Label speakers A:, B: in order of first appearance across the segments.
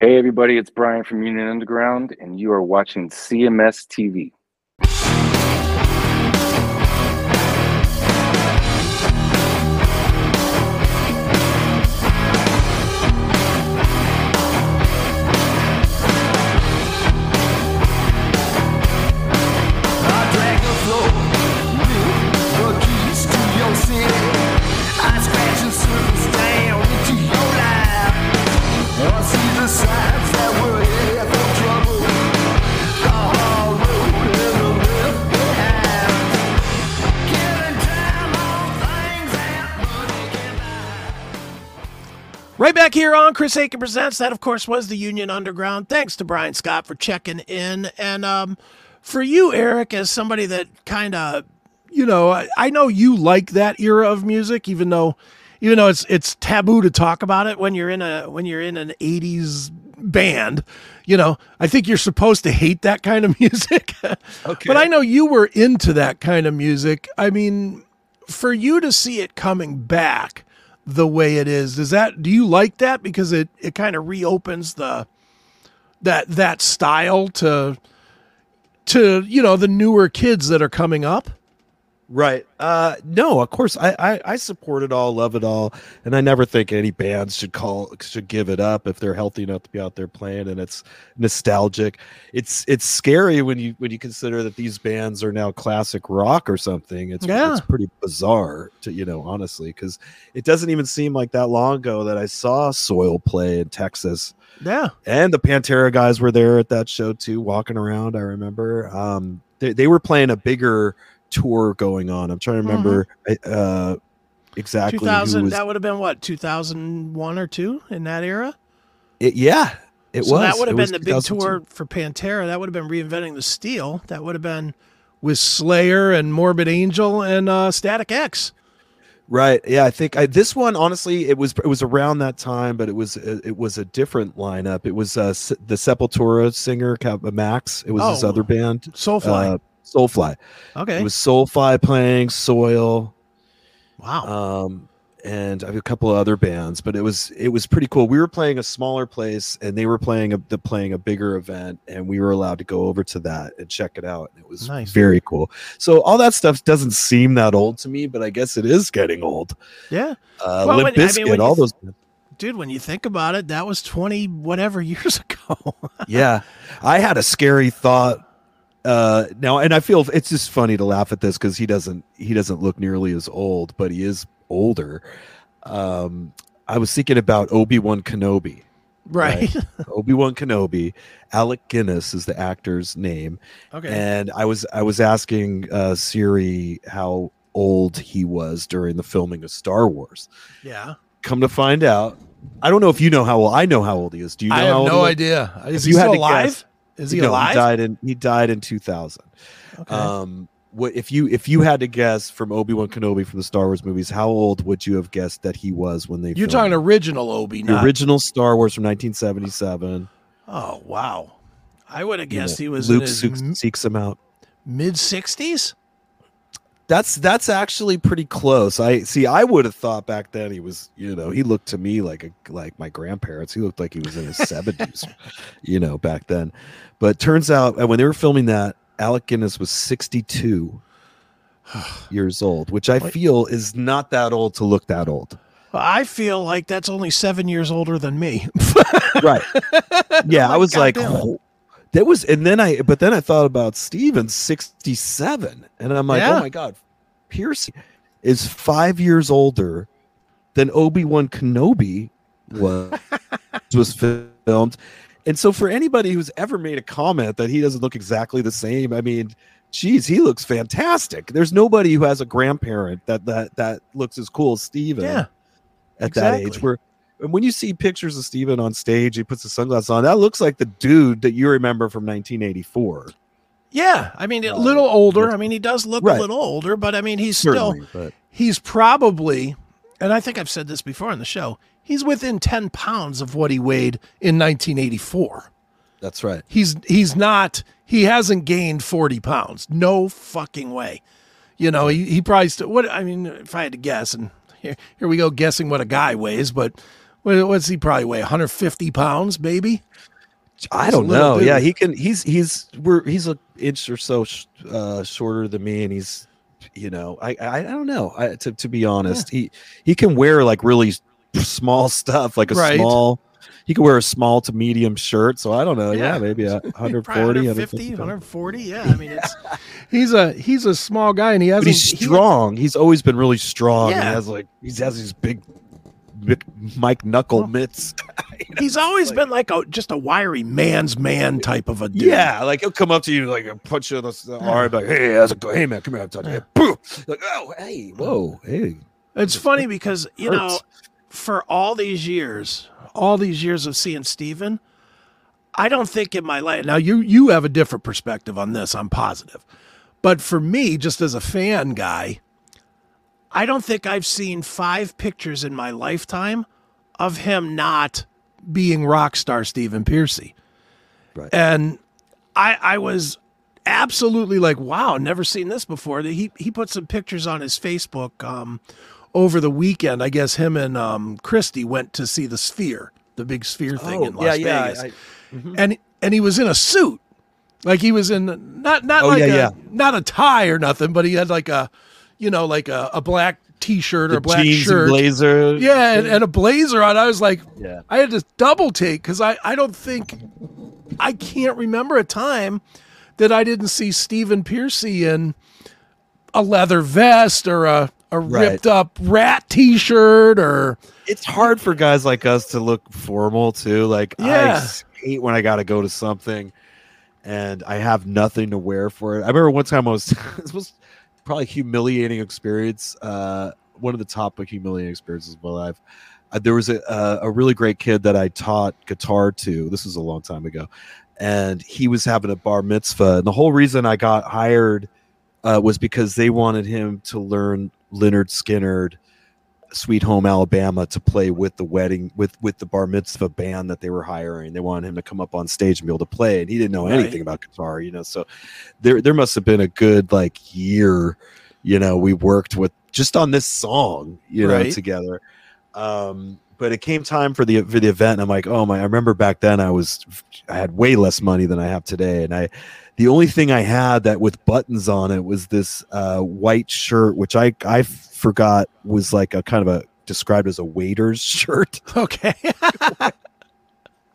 A: Hey, everybody, it's Brian from Union Underground, and you are watching CMS TV.
B: Chris Akin Presents. That, of course, was the Union Underground. Thanks to Brian Scott for checking in. And um, for you, Erik, as somebody that kind of, you know, I, I know you like that era of music, even though, even though it's it's taboo to talk about it when you're in a when you're in an '80s band. You know, I think you're supposed to hate that kind of music.
C: Okay.
B: But I know you were into that kind of music. I mean, for you to see it coming back the way it is, does that do you like that because it it kind of reopens the that that style to to you know the newer kids that are coming up?
C: Right. Uh no, of course I, I I support it all, love it all, and I never think any bands should call should give it up if they're healthy enough to be out there playing and it's nostalgic. It's it's scary when you when you consider that these bands are now classic rock or something. It's
B: Yeah.
C: it's pretty bizarre to you know, honestly, because it doesn't even seem like that long ago that I saw Soil play in Texas.
B: Yeah.
C: and the Pantera guys were there at that show too, walking around. I remember um, they they were playing a bigger tour going on. I'm trying to remember uh, exactly.
B: Two
C: who was-
B: That would have been what two thousand one or two in that era.
C: it- yeah, it
B: so
C: was.
B: that would have been the big tour for Pantera. That would have been reinventing the steel. That would have been with Slayer and Morbid Angel and uh, Static X.
C: Right. Yeah, I think I, this one honestly it was it was around that time, but it was uh, it was a different lineup. It was uh, the Sepultura singer Max. It was his
B: Oh,
C: other band,
B: Soulfly.
C: uh, Soulfly.
B: okay.
C: It was Soulfly playing Soil.
B: wow.
C: um and I have a couple of other bands but it was it was pretty cool we were playing a smaller place and they were playing a the playing a bigger event and we were allowed to go over to that and check it out and it was
B: Nice.
C: very cool so all that stuff doesn't seem that old to me but i guess it is getting old
B: yeah.
C: uh
B: Well,
C: Limp
B: when- I mean,
C: Bizkit, all
B: th-
C: those
B: Dude, when you think about it, that was 20 whatever years ago.
C: yeah i had a scary thought uh now and i feel it's just funny to laugh at this because he doesn't he doesn't look nearly as old but he is older um i was thinking about obi-wan kenobi
B: right.
C: obi-wan kenobi alec guinness is the actor's name
B: okay.
C: and i was i was asking uh siri how old he was during the filming of star wars
B: yeah.
C: come to find out i don't know if you know how old i know how old he is do you know
B: I
C: how
B: have
C: old
B: no
C: he
B: idea. Is
C: If
B: he
C: you had
B: still
C: to
B: alive?
C: guess-
B: Is he
C: No,
B: alive?
C: He died in he died in 2000.
B: okay.
C: Um, what if you if you had to guess from Obi Wan Kenobi from the Star Wars movies, how old would you have guessed that he was when they?
B: You're talking
C: it?
B: original Obi,
C: the
B: not.
C: original Star Wars from 1977.
B: oh, wow. I would have
C: You know,
B: guessed he was
C: Luke seeks, seeks him out.
B: mid 60s.
C: That's that's actually pretty close. I see. I would have thought back then he was, you know, he looked to me like a like my grandparents. He looked like he was in his seventies, you know, back then. But turns out, uh, when they were filming that, Alec Guinness was sixty-two years old, which I feel is not that old to look that old.
B: I feel like that's only seven years older than me.
C: Right? Yeah,
B: I'm
C: I was like,
B: "Goddamn."
C: oh, that was, and then I, but then I thought about Stephen, sixty-seven, and I'm like, oh
B: Yeah.
C: oh my god, Pierce is five years older than Obi Wan Kenobi was was filmed, and so for anybody who's ever made a comment that he doesn't look exactly the same, I mean. Geez, he looks fantastic. There's nobody who has a grandparent that that that looks as cool as Stephen
B: yeah.
C: at that age. Where and when you see pictures of Stephen on stage, he puts the sunglasses on. That looks like the dude that you remember from 1984.
B: Yeah. I mean, a little um,
C: older.
B: I mean, he does look
C: Right.
B: a little older, but I mean, he's still
C: but.
B: he's probably, and I think I've said this before on the show, he's within 10 pounds of what he weighed in 1984.
C: that's right.
B: He's he's not he hasn't gained 40 pounds. No fucking way. You know, he, he probably still what I mean, if I had to guess, and here, here we go guessing what a guy weighs, but what's he probably weigh? 150 pounds, baby.
C: I don't know. Yeah, he can. He's he's we're he's an inch or so sh- uh, shorter than me, and he's you know I I, I don't know. I, to to be honest, he he can wear like really small stuff, like a
B: Right.
C: small. He can wear a small to medium shirt, so I don't know. Yeah,
B: Yeah.
C: maybe a
B: Probably
C: 140,
B: 150,
C: 150
B: 140. Yeah, I mean, it's he's a he's a small guy, and he.
C: But he's
B: he-
C: strong. he's always been really strong. He has like he has these big Mike Knuckle
B: Well,
C: mitts.
B: he's always
C: like-
B: been like a just a wiry man's man type of a dude.
C: Yeah, like he'll come up to you like and punch you on the arm, like, "Hey, how's it going? Hey, man, come here, I'm talking." to you." Boom! Like, oh, hey, whoa, hey.
B: It's funny because you know, for all these years, all these years of seeing Stephen, I don't think in my life now you you have a different perspective on this, I'm positive. But for me, just as a fan guy, I don't think I've seen five pictures in my lifetime of him not being rock star Stephen Pearcy.
C: Right.
B: And I I was absolutely like, wow, never seen this before. He he put some pictures on his Facebook um, over the weekend. I guess him and um, Christy went to see the Sphere, the big Sphere thing in Las
C: Oh, yeah,
B: Vegas,
C: yeah. I-
B: and and he was in a suit, like he was in not not
C: Oh,
B: like
C: yeah,
B: a, not a tie or nothing, but he had like a you know like a, a black T-shirt or
C: the
B: a black shirt.
C: blazer.
B: Yeah, and, and a blazer on. I was like,
C: Yeah.
B: I had to double take because I, I don't think, I can't remember a time that I didn't see Stephen Pearcy in a leather vest or a, a
C: Right.
B: ripped up Ratt t shirt or,
C: it's hard for guys like us to look formal too. Like I
B: Yeah.
C: s- hate when I got to go to something and I have nothing to wear for it. I remember one time I was was probably humiliating experience. Uh, one of the top humiliating experiences of my life. Uh, there was a, a a really great kid that I taught guitar to. This was a long time ago, and he was having a bar mitzvah. And the whole reason I got hired uh, was because they wanted him to learn Lynyrd Skynyrd Sweet Home Alabama to play with the wedding with with the bar mitzvah band that they were hiring. They wanted him to come up on stage and be able to play, and he didn't know
B: Right.
C: anything about guitar, you know. So there there must have been a good like year, you know, we worked with just on this song, you know,
B: Right.
C: together. Um, but it came time for the for the event, and I'm like, oh my! I remember back then I was I had way less money than I have today, and I the only thing I had that with buttons on it was this uh, white shirt, which I I forgot was like a kind of a described as a waiter's shirt.
B: okay.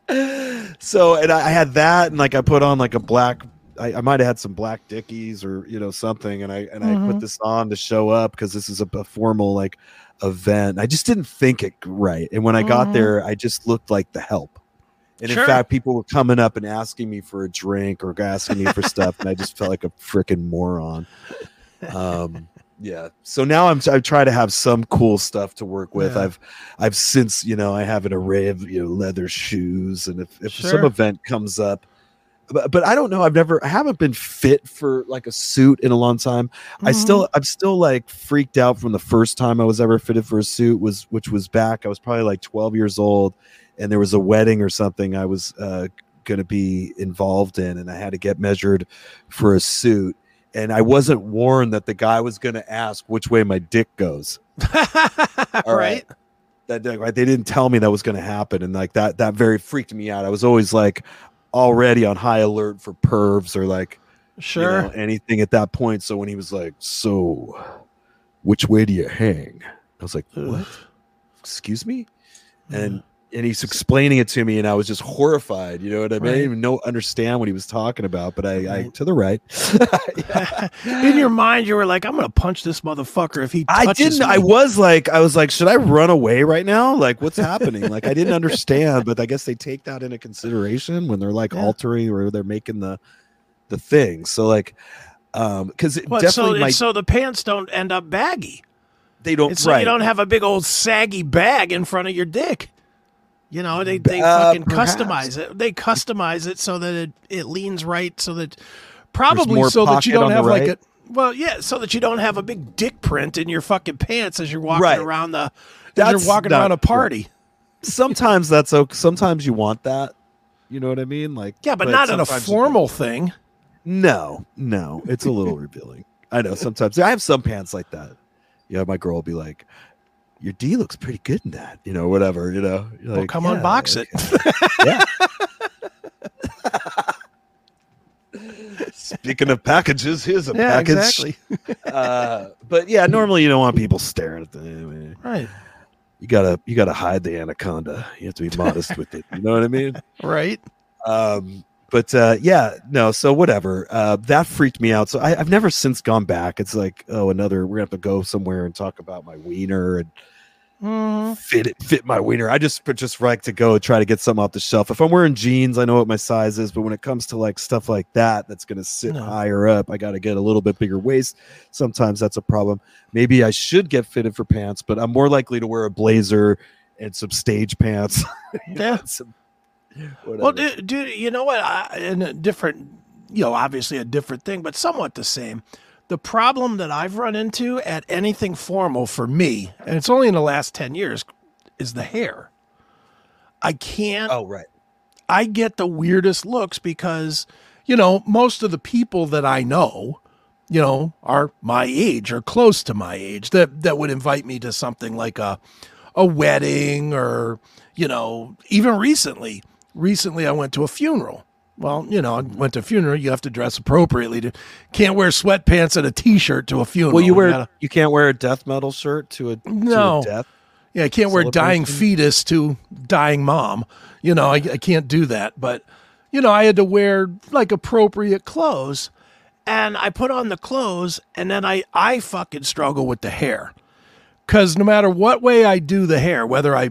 C: so and I, I had that, and like I put on like a black. I, I might have had some black dickies or you know something, and I and I
B: Mhm.
C: put this on to show up because this is a, a formal like event. I just didn't think it right, and when I
B: Mhm.
C: got there, I just looked like the help. And
B: Sure.
C: in fact, people were coming up and asking me for a drink or asking me for stuff, and I just felt like a freaking moron. Um, yeah. So now I'm I try to have some cool stuff to work with.
B: Yeah.
C: I've I've since you know I have an array of you know leather shoes, and if if some event comes up. But, but I don't know. I've never, I haven't been fit for like a suit in a long time. I
B: Mm-hmm.
C: still, I'm still like freaked out from the first time I was ever fitted for a suit was, which was back. I was probably like 12 years old, and there was a wedding or something I was uh, going to be involved in, and I had to get measured for a suit. And I wasn't warned that the guy was going to ask which way my dick goes. All
B: right.
C: That that- right, they didn't tell me that was going to happen, and like that that very freaked me out. I was always like already on high alert for pervs or like you
B: Sure.
C: know, anything at that point. So when he was like, "So, which way do you hang?" I was like, "What? Excuse me?" And and he's explaining it to me, and I was just horrified. You know what I mean? I didn't even know understand what he was talking about. But I, I to the right.
B: In your mind, you were like, I'm going to punch this motherfucker if he touches
C: I didn't.
B: me.
C: I was like, I was like, should I run away right now? Like, what's happening? like, I didn't understand, but I guess they take that into consideration when they're like
B: Yeah.
C: altering or they're making the the thing. So like, um, because
B: so,
C: definitely might
B: so the pants don't end up baggy.
C: they don't
B: It's so you don't have a big old saggy bag in front of your dick. You know, they, they
C: Uh,
B: fucking
C: perhaps.
B: customize it. They customize it so that it, it leans right so that probably so that you don't have like
C: right?
B: a well, yeah, so that you don't have a big dick print in your fucking pants as you're walking
C: Right.
B: around the as you're walking
C: not
B: around a party.
C: sometimes that's okay. Sometimes you want that. You know what I mean? Like,
B: Yeah, but, not in a formal thing.
C: No, no, it's a little revealing. I know sometimes I have some pants like that. Yeah, my girl will be like, your D looks pretty good in that, you know, whatever, you know. You're
B: well,
C: like,
B: come
C: "Yeah,
B: unbox it.
C: Speaking of packages, here's a
B: yeah,
C: package.
B: exactly.
C: Uh, but yeah, normally you don't want people staring at them.
B: Right.
C: You gotta you gotta hide the anaconda. You have to be modest with it. You know what I mean?
B: Right.
C: Um, but uh, yeah, no. So whatever. Uh, that freaked me out. So I, I've never since gone back. It's like oh, another. We're gonna have to go somewhere and talk about my wiener and
B: Mhm.
C: fit it fit my wiener. I just just like to go try to get something off the shelf. If I'm wearing jeans, I know what my size is, but when it comes to like stuff like that that's gonna sit
B: No.
C: higher up, I gotta get a little bit bigger waist. Sometimes that's a problem. Maybe I should get fitted for pants, but I'm more likely to wear a blazer and some stage pants.
B: Yeah.
C: Some-
B: Well, dude, dude, you know what? I, in a different, you know, obviously a different thing, but somewhat the same. The problem that I've run into at anything formal for me, and it's only in the last 10 years, is the hair. I can't,
C: oh right.
B: I get the weirdest looks because, you know, most of the people that I know, you know, are my age or close to my age that, that would invite me to something like a, a wedding or, you know, even recently, recently I went to a funeral. Well, you know, I went to a funeral. You have to dress appropriately. To, can't wear sweatpants and a t-shirt to a funeral.
C: Well, you wear
B: gotta-
C: you can't wear a death metal shirt to a,
B: No.
C: to a death.
B: Yeah, I can't wear dying fetus to dying mom. You know, I, I can't do that. But, you know, I had to wear like appropriate clothes. And I put on the clothes and then I, I fucking struggle with the hair. Cause no matter what way I do the hair, whether I,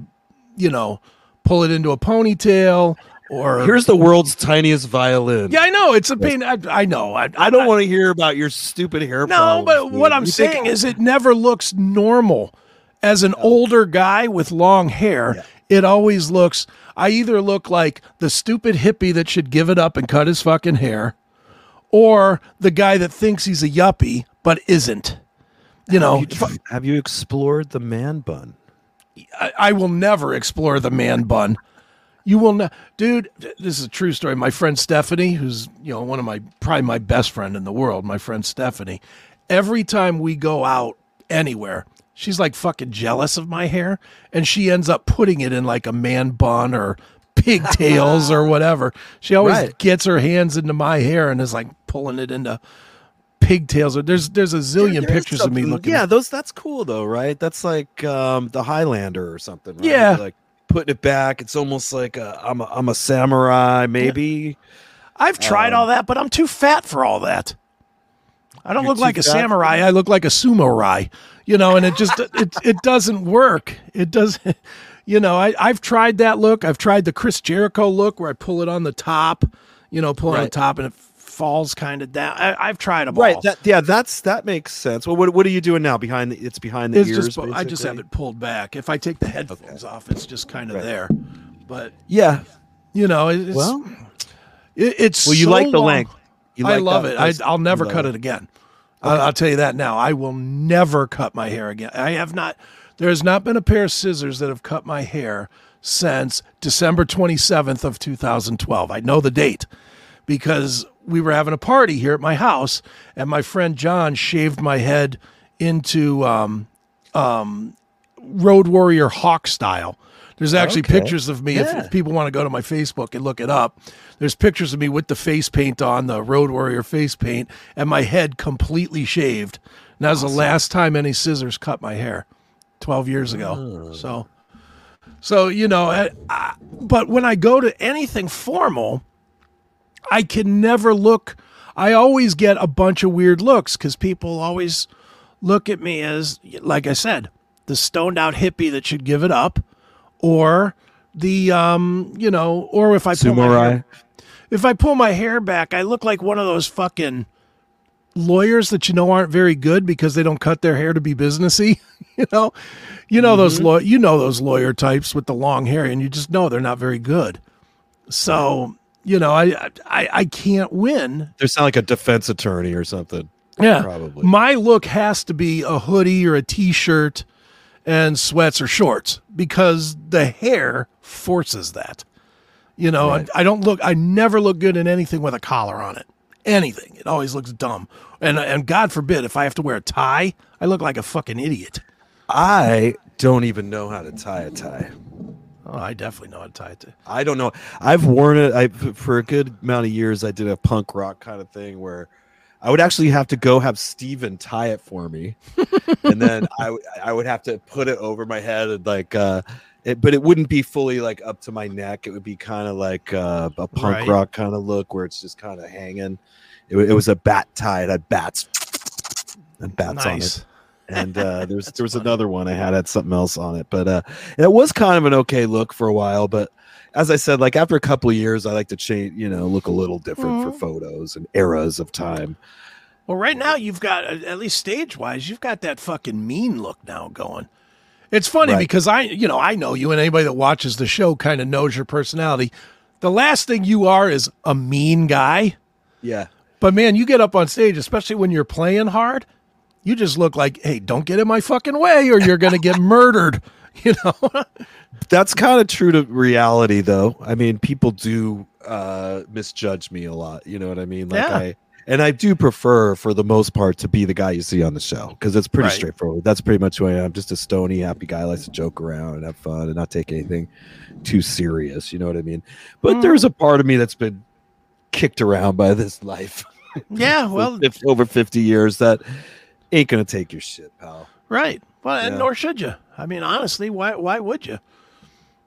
B: you know, pull it into a ponytail or.
C: Here's the world's tiniest violin.
B: yeah, I know. It's a pain. I, I know. I,
C: I don't want to hear about your stupid hair.
B: no, but
C: dude.
B: what I'm
C: You
B: saying is it never looks normal. As an older guy with long hair, it always looks I either look like the stupid hippie that should give it up and cut his fucking hair, or the guy that thinks he's a yuppie but isn't. You know,
C: have you, have you explored the man bun?
B: I, I will never explore the man bun. You will not, dude. This is a true story. My friend Stephanie, who's you know one of my probably my best friend in the world, my friend Stephanie. Every time we go out anywhere, she's like fucking jealous of my hair, and she ends up putting it in like a man bun or pigtails or whatever. She always
C: Right.
B: gets her hands into my hair and is like pulling it into pigtails. Or there's there's a zillion
C: There
B: pictures of me looking.
C: Yeah, those that's cool though, right? That's like um the Highlander or something. Right?
B: Yeah.
C: like putting it back. It's almost like a, I'm a I'm a samurai, maybe.
B: I've tried
C: Um,
B: all that, but I'm too fat for all that. I don't look like a samurai. I look like a sumo rai, you know, and it just it it doesn't work. It doesn't, you know. I I've tried that look. I've tried the Chris Jericho look where I pull it on the top, you know, pull it on the top and it falls kind of down. I, I've tried them
C: Right.
B: all.
C: That yeah, that's that makes sense. Well, what what are you doing now? Behind the, it's behind the
B: it's
C: ears.
B: just I just have it pulled back. If I take the headphones off, it's just kind of
C: Right.
B: there. But
C: Yeah.
B: you know, it's
C: Well,
B: it, it's
C: well, you
B: so
C: like the
B: long.
C: length. You
B: I
C: like
B: love it. I, I'll never cut it again. I'll, I'll tell you that now. I will never cut my hair again. I have not. There has not been a pair of scissors that have cut my hair since December 27th of 2012. I know the date because we were having a party here at my house, and my friend John shaved my head into um, um, Road Warrior Hawk style. There's actually
C: Okay.
B: pictures of me. If,
C: Yeah.
B: if people want to go to my Facebook and look it up, there's pictures of me with the face paint on, the Road Warrior face paint, and my head completely shaved. And that was the last time any scissors cut my hair, 12 years ago. So, so you know, I, I, but when I go to anything formal, I can never look. I always get a bunch of weird looks because people always look at me as, like I said, the stoned out hippie that should give it up, or the um, you know, or if I pull my hair, if I pull my hair back, I look like one of those fucking lawyers that you know aren't very good because they don't cut their hair to be businessy. you know, you know those law, you know those lawyer types with the long hair, and you just know they're not very good. So you know, I I I can't win.
C: They sound like a defense attorney or something.
B: Yeah,
C: Probably.
B: my look has to be a hoodie or a t-shirt and sweats or shorts because the hair forces that. You know,
C: Right.
B: I, I don't look. I never look good in anything with a collar on it. Anything. It always looks dumb. And and God forbid if I have to wear a tie, I look like a fucking idiot.
C: I don't even know how to tie a tie.
B: Oh, I definitely know how to tie it. To.
C: I don't know. I've worn it. I for a good amount of years. I did a punk rock kind of thing where I would actually have to go have Steven tie it for me, and then I I would have to put it over my head and like. uh it, but it wouldn't be fully like up to my neck. It would be kind of like uh, a punk
B: Right.
C: rock kind of look where it's just kind of hanging. It, it was a bat tie. It had bats and bats on it
B: nice.
C: And uh, there's there was
B: funny.
C: another one I had had something else on it, but uh, and it was kind of an okay look for a while. But as I said, like after a couple of years, I like to change, you know, look a little different for
B: Mhm.
C: photos and eras of time.
B: Well, right now you've got at least stage wise, you've got that fucking mean look now going. It's funny
C: Right.
B: because I, you know, I know you, and anybody that watches the show kind of knows your personality. The last thing you are is a mean guy,
C: Yeah,
B: but man, you get up on stage, especially when you're playing hard, you just look like, hey, don't get in my fucking way, or you're gonna get murdered. You know?
C: that's kind of true to reality, though. I mean, people do uh, misjudge me a lot. You know what I mean? Like
B: Yeah.
C: I. And I do prefer, for the most part, to be the guy you see on the show because it's pretty
B: Right.
C: straightforward. That's pretty much who I am. Just a stony, happy guy, likes to joke around and have fun and not take anything too serious. You know what I mean? But
B: Mm.
C: there's a part of me that's been kicked around by this life
B: yeah. Well,
C: over 50 years that ain't gonna take your shit, pal.
B: Right. Well, and
C: Yeah.
B: nor should you. I mean, honestly, why why would you?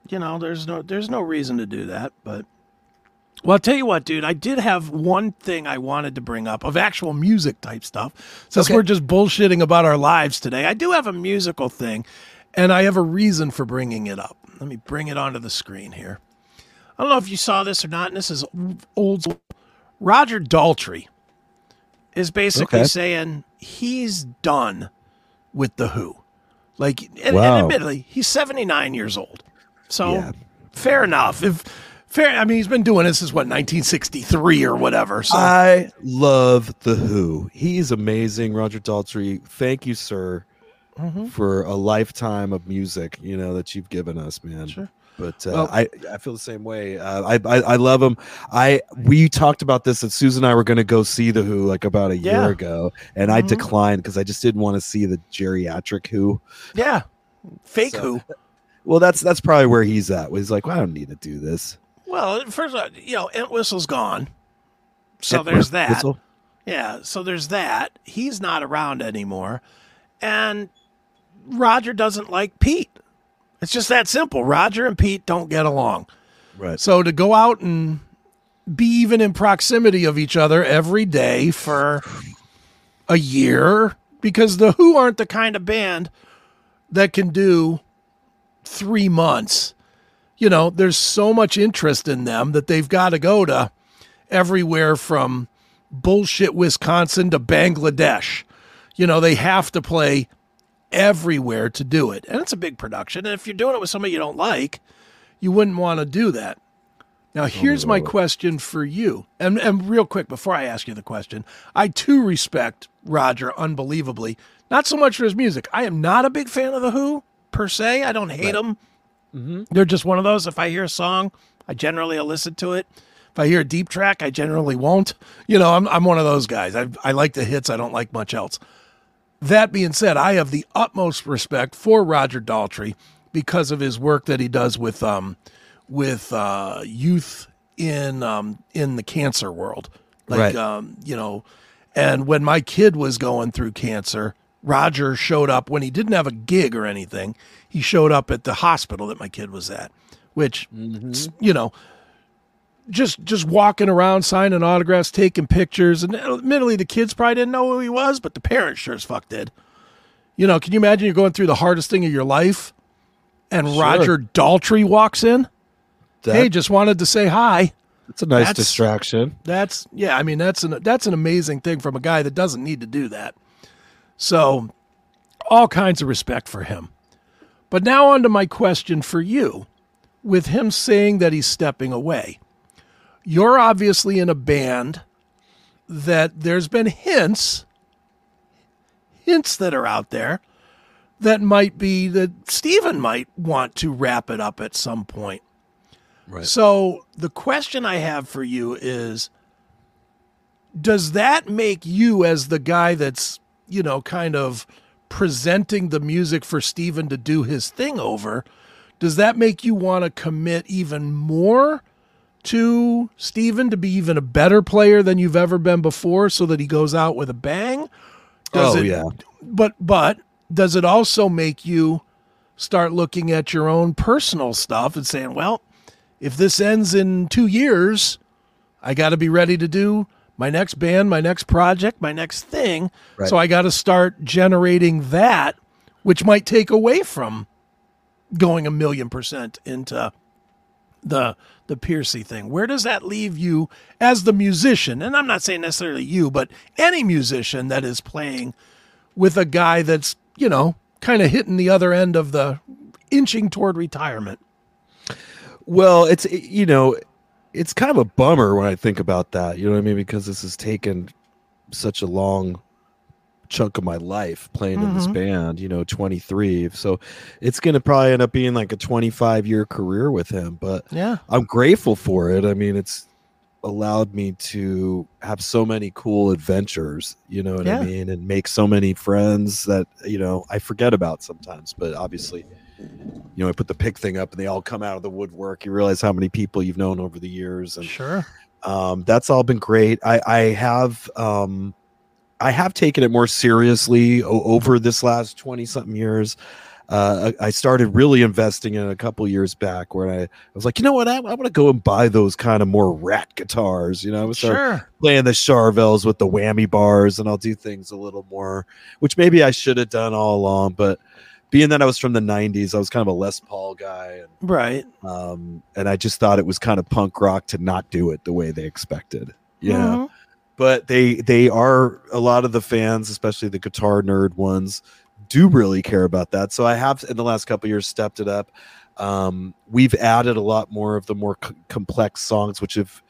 B: You know, there's no there's no reason to do that. But well, I'll tell you what, dude. I did have one thing I wanted to bring up of actual music type stuff. Since
C: Okay.
B: we're just bullshitting about our lives today, I do have a musical thing, and I have a reason for bringing it up. Let me bring it onto the screen here. I don't know if you saw this or not. And this is old. Roger Daltrey is basically
C: Okay.
B: saying he's done with the Who. Like, and, and admittedly, he's 79 years old. So
C: Yeah.
B: fair enough. If fair, I mean, he's been doing this since what 1963 or whatever. So
C: I love the Who. He's amazing, Roger Daltrey. Thank you, sir,
B: Mhm.
C: for a lifetime of music. You know that you've given us, man.
B: Sure.
C: But uh,
B: Well-
C: I, I feel the same way. Uh, I, I I love him. I we talked about this that Susan and I were going to go see the Who like about a
B: Yeah.
C: year ago, and I
B: Mhm.
C: declined because I just didn't want to see the geriatric Who.
B: yeah, fake
C: So-
B: Who.
C: Well, that's that's probably where he's at. He's like, well, I don't need to do this.
B: Well, first, of all, you know, Entwistle's gone. So there's that.
C: Whistle?
B: Yeah, so there's that. He's not around anymore. And Roger doesn't like Pete. It's just that simple. Roger and Pete don't get along.
C: Right.
B: So to go out and be even in proximity of each other every day for a year, because the Who aren't the kind of band that can do three months. You know, there's so much interest in them that they've got to go to everywhere from bullshit Wisconsin to Bangladesh. You know, they have to play everywhere to do it. And it's a big production. And if you're doing it with somebody you don't like, you wouldn't want to do that. Now, here's my question for you. And, and real quick, before I ask you the question, I too respect Roger unbelievably. Not so much for his music. I am not a big fan of The Who, per se. I don't hate them. They're just one of those. If I hear a song, I generally will listen to it. If I hear a deep track, I generally won't. You know, I'm, I'm one of those guys. I, I like the hits, I don't like much else. That being said, I have the utmost respect for Roger Daltrey because of his work that he does with um with uh, youth in um in the cancer world. Like
C: Right.
B: um, you know, and when my kid was going through cancer, Roger showed up when he didn't have a gig or anything. He showed up at the hospital that my kid was at, which s- you know, just just walking around signing autographs, taking pictures, and admittedly the kids probably didn't know who he was, but the parents sure as fuck did. You know, can you imagine you're going through the hardest thing of your life, and
C: Sure.
B: Roger Daltrey walks in?
C: That-
B: hey, just wanted to say hi.
C: That's a nice
B: That's-
C: distraction.
B: That's yeah, I mean that's an that's an amazing thing from a guy that doesn't need to do that. So all kinds of respect for him. But now on to my question for you. With him saying that he's stepping away. You're obviously in a band that there's been hints hints that are out there that might be that Stephen might want to wrap it up at some point.
C: Right.
B: So the question I have for you is does that make you as the guy that's, you know, kind of presenting the music for Stephen to do his thing over, does that make you want to commit even more to Stephen to be even a better player than you've ever been before so that he goes out with a bang? Does
C: oh
B: it,
C: yeah.
B: But but does it also make you start looking at your own personal stuff and saying, well, if this ends in 2 years, I got to be ready to do my next band, my next project, my next thing.
C: Right.
B: So I got to start generating that, which might take away from going a million percent into the the Pearcy thing. Where does that leave you as the musician? And I'm not saying necessarily you, but any musician that is playing with a guy that's, you know, kind of hitting the other end of the inching toward retirement.
C: Well, it's you know, it's kind of a bummer when I think about that. You know what I mean? Because this has taken such a long chunk of my life playing in this band. You know, twenty three. So it's going to probably end up being like a twenty five year career with him. But
B: Yeah.
C: I'm grateful for it. I mean, it's allowed me to have so many cool adventures, you know what
B: Yeah.
C: I mean, and make so many friends that, you know, I forget about sometimes, but obviously, you know, I put the pick thing up and they all come out of the woodwork. You realize how many people you've known over the years and
B: Sure.
C: um, that's all been great. I, I have um, I have taken it more seriously over this last twenty something years. Uh, I I started really investing in it a couple years back, where I, I was like, you know what, I, I'm going to go and buy those kind of more Ratt guitars. You know, I was
B: Sure.
C: playing the Charvels with the whammy bars, and I'll do things a little more, which maybe I should have done all along. But being that I was from the '90s, I was kind of a Les Paul guy, and
B: Right.
C: um, and I just thought it was kind of punk rock to not do it the way they expected. Yeah,
B: Mhm.
C: But they they are a lot of the fans, especially the guitar nerd ones, do really care about that. So I have in the last couple of years stepped it up. Um, we've added a lot more of the more c- complex songs, which have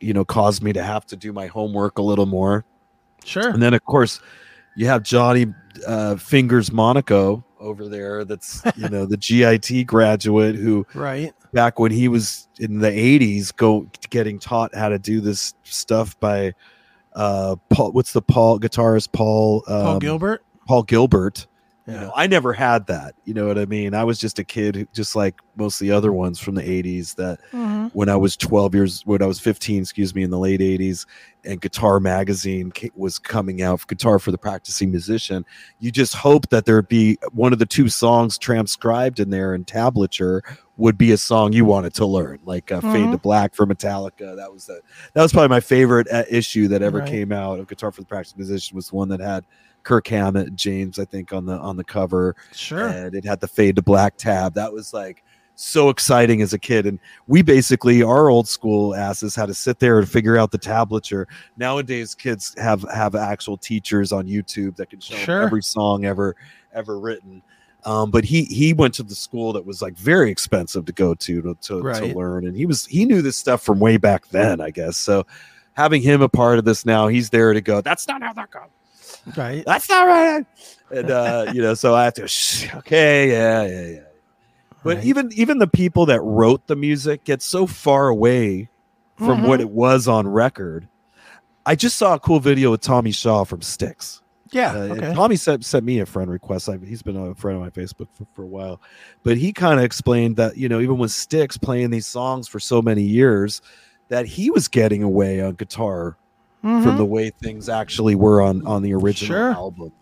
C: you know caused me to have to do my homework a little more.
B: Sure.
C: And then of course you have Johnny uh, Fingers Monaco over there. That's you know the GIT graduate who
B: Right.
C: back when he was in the 80s go getting taught how to do this stuff by uh paul what's the paul guitarist paul um,
B: Paul Gilbert.
C: paul gilbert you
B: Yeah.
C: know i never had that you know what i mean i was just a kid who, just like most of the other ones from the 80s that
B: Mhm.
C: when i was 12 years when i was 15 excuse me in the late 80s and guitar magazine was coming out guitar for the practicing musician you just hope that there'd be one of the two songs transcribed in there in tablature would be a song you wanted to learn like uh, fade to black for metallica that was the that was probably my favorite uh, issue that ever
B: Right.
C: came out of guitar for the practicing musician was the one that had kirk hammett and james i think on the on the cover
B: Sure.
C: and it had the fade to black tab. That was like so exciting as a kid. And we basically, our old school asses, had to sit there and figure out the tablature. Nowadays, kids have have actual teachers on YouTube that can show
B: Sure.
C: every song ever ever written. Um, but he he went to the school that was like very expensive to go to to, to,
B: Right.
C: to learn, and he was he knew this stuff from way back then, I guess. So having him a part of this now, he's there to go. That's not how that goes
B: Right.
C: that's not right. And uh, you know, so I have to shh, okay, yeah, yeah, yeah. But
B: Right.
C: even even the people that wrote the music get so far away from what
B: Mhm.
C: it was on record. I just saw a cool video with Tommy Shaw from Styx.
B: Yeah.
C: Uh,
B: okay.
C: Tommy sent, sent me a friend request. I, he's been a friend on my Facebook for, for a while, but he kind of explained that you know even with Styx playing these songs for so many years, that he was getting away on guitar from
B: Mhm.
C: the way things actually were on on the original
B: Sure.
C: album.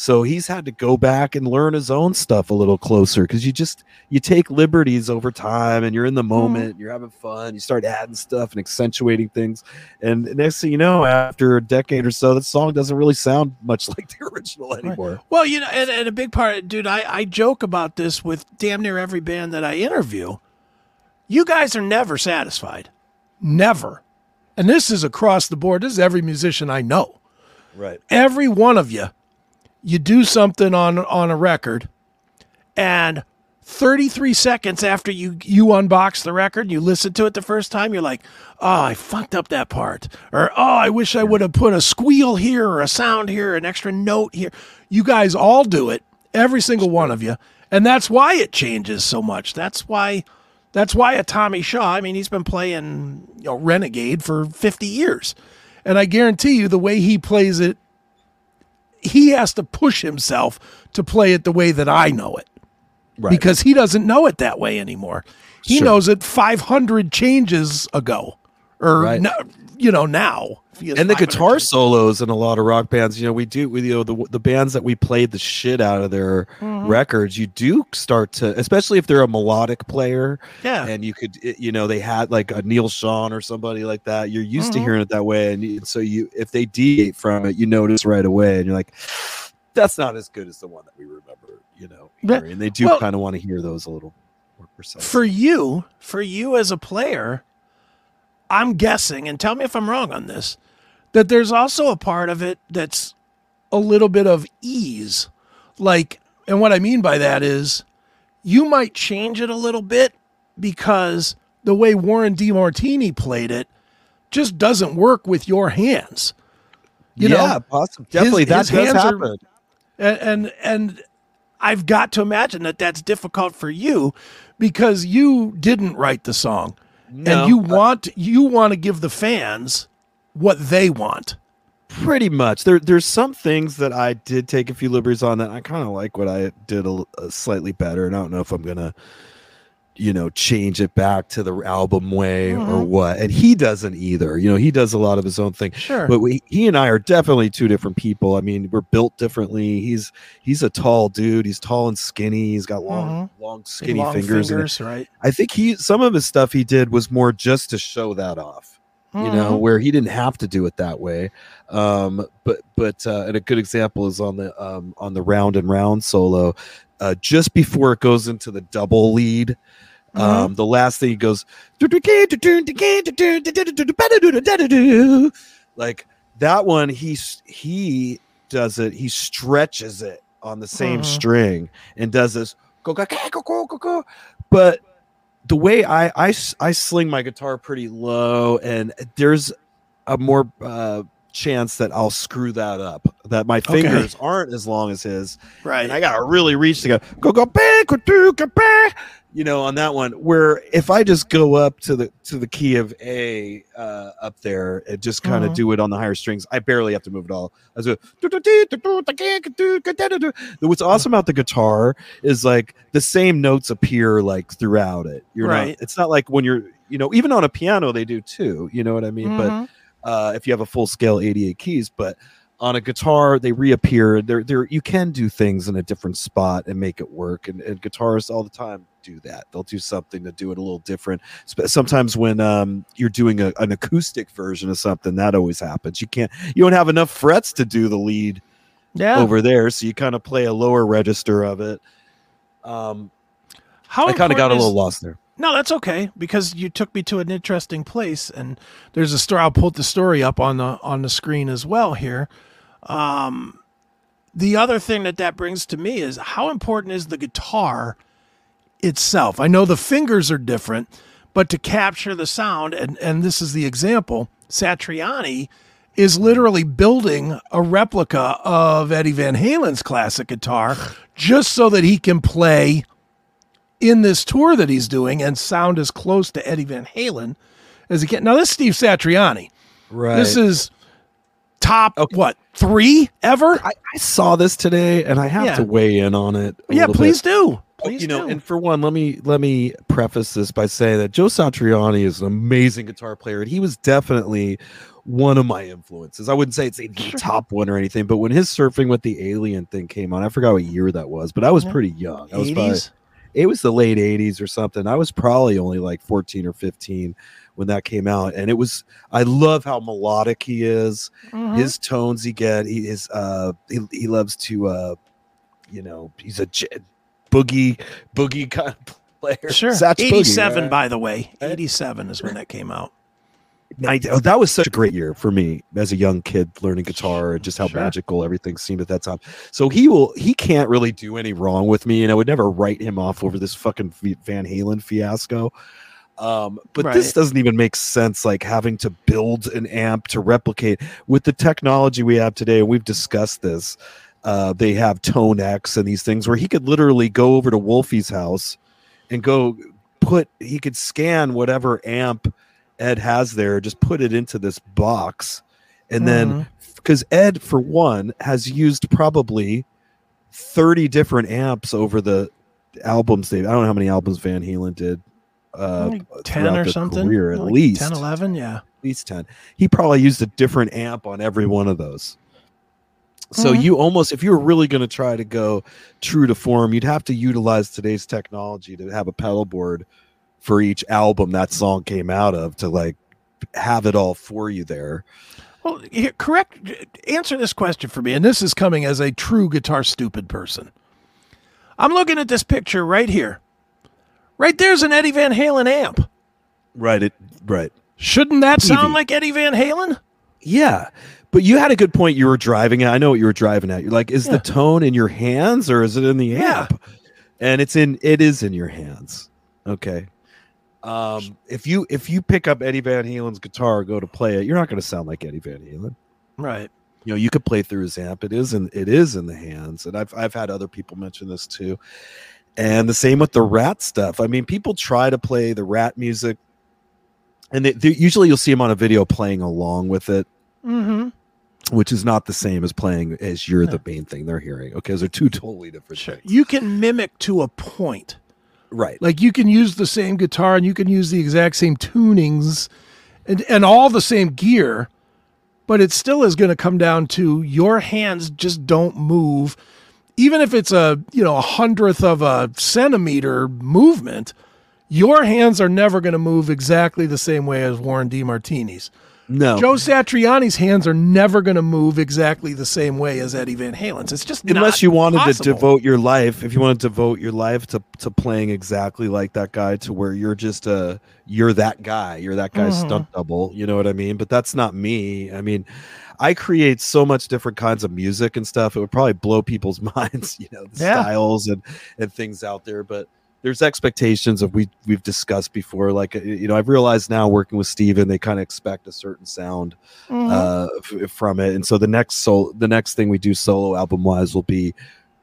C: So he's had to go back and learn his own stuff a little closer because you just you take liberties over time and you're in the
B: Mm-hmm.
C: moment, you're having fun, you start adding stuff and accentuating things, and next thing you know, after a decade or so, the song doesn't really sound much like the original anymore.
B: Well, you know, and, and a big part, dude, I, I joke about this with damn near every band that I interview. You guys are never satisfied. Never. And this is across the board. This is every musician I know.
C: Right.
B: Every one of you, you do something on on a record, and 33 seconds after you you unbox the record, you listen to it the first time, you're like, oh, I fucked up that part. Or oh, I wish I would have put a squeal here or a sound here, an extra note here. You guys all do it, every single one of you. And that's why it changes so much. That's why that's why a Tommy Shaw, I mean, he's been playing you know, Renegade for 50 years. And I guarantee you the way he plays it he has to push himself to play it the way that I know it
C: Right.
B: because he doesn't know it that way anymore. He
C: Sure.
B: knows it 500 changes ago, or
C: Right.
B: no, you know now.
C: And the guitar solos in a lot of rock bands, you know, we do, we, you know, the the bands that we played the shit out of their
B: Mm-hmm.
C: records, you do start to, especially if they're a melodic player,
B: yeah,
C: and you could, you know, they had like a Neal Schon or somebody like that. You're used to
B: Mhm.
C: hearing it that way, and you, so you, if they deviate from it, you notice right away, and you're like, that's not as good as the one that we remember, you know.
B: But-
C: And they do
B: well-
C: kind of want to hear those a little more precise.
B: for you, for you as a player, I'm guessing, and tell me if I'm wrong on this, that there's also a part of it that's a little bit of ease. Like, and what I mean by that is you might change it a little bit because the way Warren DeMartini played it just doesn't work with your hands. You
C: yeah,
B: know,
C: possibly, definitely, that
B: his
C: does
B: hands are- and and and I've got to imagine that that's difficult for you because you didn't write the song.
C: No,
B: and you want you want to give the fans what they want.
C: Pretty much. There, there's some things that I did take a few liberties on that I kind of like what I did a, a slightly better, and I don't know if I'm gonna, you know, change it back to the album way or
B: Mhm.
C: what. And he doesn't either. You know, he does a lot of his own thing.
B: Sure.
C: But we, he and I are definitely two different people. I mean, we're built differently. He's he's a tall dude. He's tall and skinny. He's got long, long, skinny
B: Long
C: fingers.
B: fingers, right?
C: I think he some of his stuff he did was more just to show that off you know
B: Mhm.
C: where he didn't have to do it that way um but but uh and a good example is on the um on the round and round solo uh just before it goes into the double lead um the last thing he goes like that one he's he does it he stretches it on the same
B: Mhm.
C: string and does this go go go go go but the way I, I I sling my guitar pretty low and there's a more uh chance that I'll screw that up that my
B: Okay.
C: fingers aren't as long as his
B: right.
C: and I gotta really reach to go go go back go do go back you know on that one where if I just go up to the to the key of A uh up there and just kind of
B: Mhm.
C: do it on the higher strings I barely have to move it all I go what's awesome about the guitar is like the same notes appear like throughout it you're
B: Right.
C: not it's not like when you're you know even on a piano they do too you know what I mean but
B: Mhm.
C: uh, if you have a full scale 88 keys, but on a guitar they reappear. There, there you can do things in a different spot and make it work. And, and guitarists all the time do that. They'll do something to do it a little different. Sometimes when um, you're doing a, an acoustic version of something, that always happens. You can't, you don't have enough frets to do the lead
B: yeah.
C: over there, so you kind of play a lower register of it. Um,
B: How
C: I kind of got a
B: is-
C: little lost there.
B: No, that's okay because you took me to an interesting place, and there's a story. I'll put the story up on the on the screen as well here. Um, the other thing that that brings to me is how important is the guitar itself. I know the fingers are different, but to capture the sound, and and this is the example, Satriani is literally building a replica of Eddie Van Halen's classic guitar just so that he can play in this tour that he's doing and sound as close to Eddie Van Halen as he can. Now, this is Steve Satriani.
C: Right.
B: This is top,
C: Okay.
B: what, three ever?
C: I, I saw this today, and I have
B: Yeah.
C: to weigh in on it.
B: yeah,
C: little bit.
B: please do. Please
C: you know,
B: do.
C: and for one, let me let me preface this by saying that Joe Satriani is an amazing guitar player, and he was definitely one of my influences. I wouldn't say it's the
B: Sure.
C: top one or anything, but when his surfing with the alien thing came on, I forgot what year that was, but I was
B: Yeah.
C: pretty young. I was probably,
B: 80s?
C: it was the late 80s or something. I was probably only like 14 or 15 when that came out, and it was. I love how melodic he is
B: Mhm.
C: his tones he get he is uh he, he loves to uh you know he's a j- boogie boogie kind of player
B: Sure.
C: Satch Boogie,
B: 87,
C: right?
B: by the way. 87 is when that came out.
C: I- oh, that was such a great year for me as a young kid learning guitar and just how
B: Sure.
C: magical everything seemed at that time so he will he can't really do any wrong with me and i would never write him off over this fucking van halen fiasco um but this doesn't even make sense like having to build an amp to replicate with the technology we have today we've discussed this uh they have tone x and these things where he could literally go over to wolfie's house and go put he could scan whatever amp ed has there just put it into this box and then
B: Mhm.
C: because Ed, for one, has used probably 30 different amps over the albums they I don't know how many albums Van Halen did. Uh,
B: Like 10 or something.
C: Career, at
B: Like
C: least
B: 10, 11, yeah.
C: at least 10 he probably used a different amp on every one of those so
B: Mhm.
C: you almost if you were really going to try to go true to form you'd have to utilize today's technology to have a pedal board for each album that song came out of to like have it all for you there
B: Well, here, correct. Answer this question for me, and this is coming as a true guitar stupid person. I'm looking at this picture right here. Right there's an Eddie Van Halen amp.
C: right it right.
B: Shouldn't that sound like Eddie Van Halen?
C: yeah but you had a good point. You were driving at i know what you were driving at. You're like is
B: Yeah.
C: the tone in your hands or is it in the
B: Yeah.
C: amp? And it's in it is in your hands. Okay. Um if you if you pick up eddie van halen's guitar go to play it you're not going to sound like eddie van halen.
B: Right.
C: you know you could play through his amp. It is in it is in the hands. And i've i've had other people mention this too and the same with the Ratt stuff i mean people try to play the Ratt music and they, they, usually you'll see them on a video playing along with it
B: Mm-hmm.
C: which is not the same as playing as you're the main thing they're hearing okay those are two totally different
B: Sure.
C: things
B: You can mimic to a point.
C: right
B: Like you can use the same guitar and you can use the exact same tunings and, and all the same gear, but it still is going to come down to your hands just don't move. Even if it's a, you know, a hundredth of a centimeter movement, your hands are never going to move exactly the same way as Warren DeMartini's.
C: No
B: Joe Satriani's hands are never going to move exactly the same way as Eddie Van Halen's. It's just
C: unless you wanted
B: possible.
C: to devote your life if you wanted to devote your life to to playing exactly like that guy to where you're just a you're that guy you're that guy's
B: Mhm.
C: stunt double you know what i mean but that's not me i mean i create so much different kinds of music and stuff it would probably blow people's minds you know the
B: Yeah.
C: styles and and things out there but there's expectations of we we've discussed before like uh, you know i've realized now working with Stephen they kind of expect a certain sound
B: Mhm.
C: uh, f- from it. And so the next sol the next thing we do solo album wise will be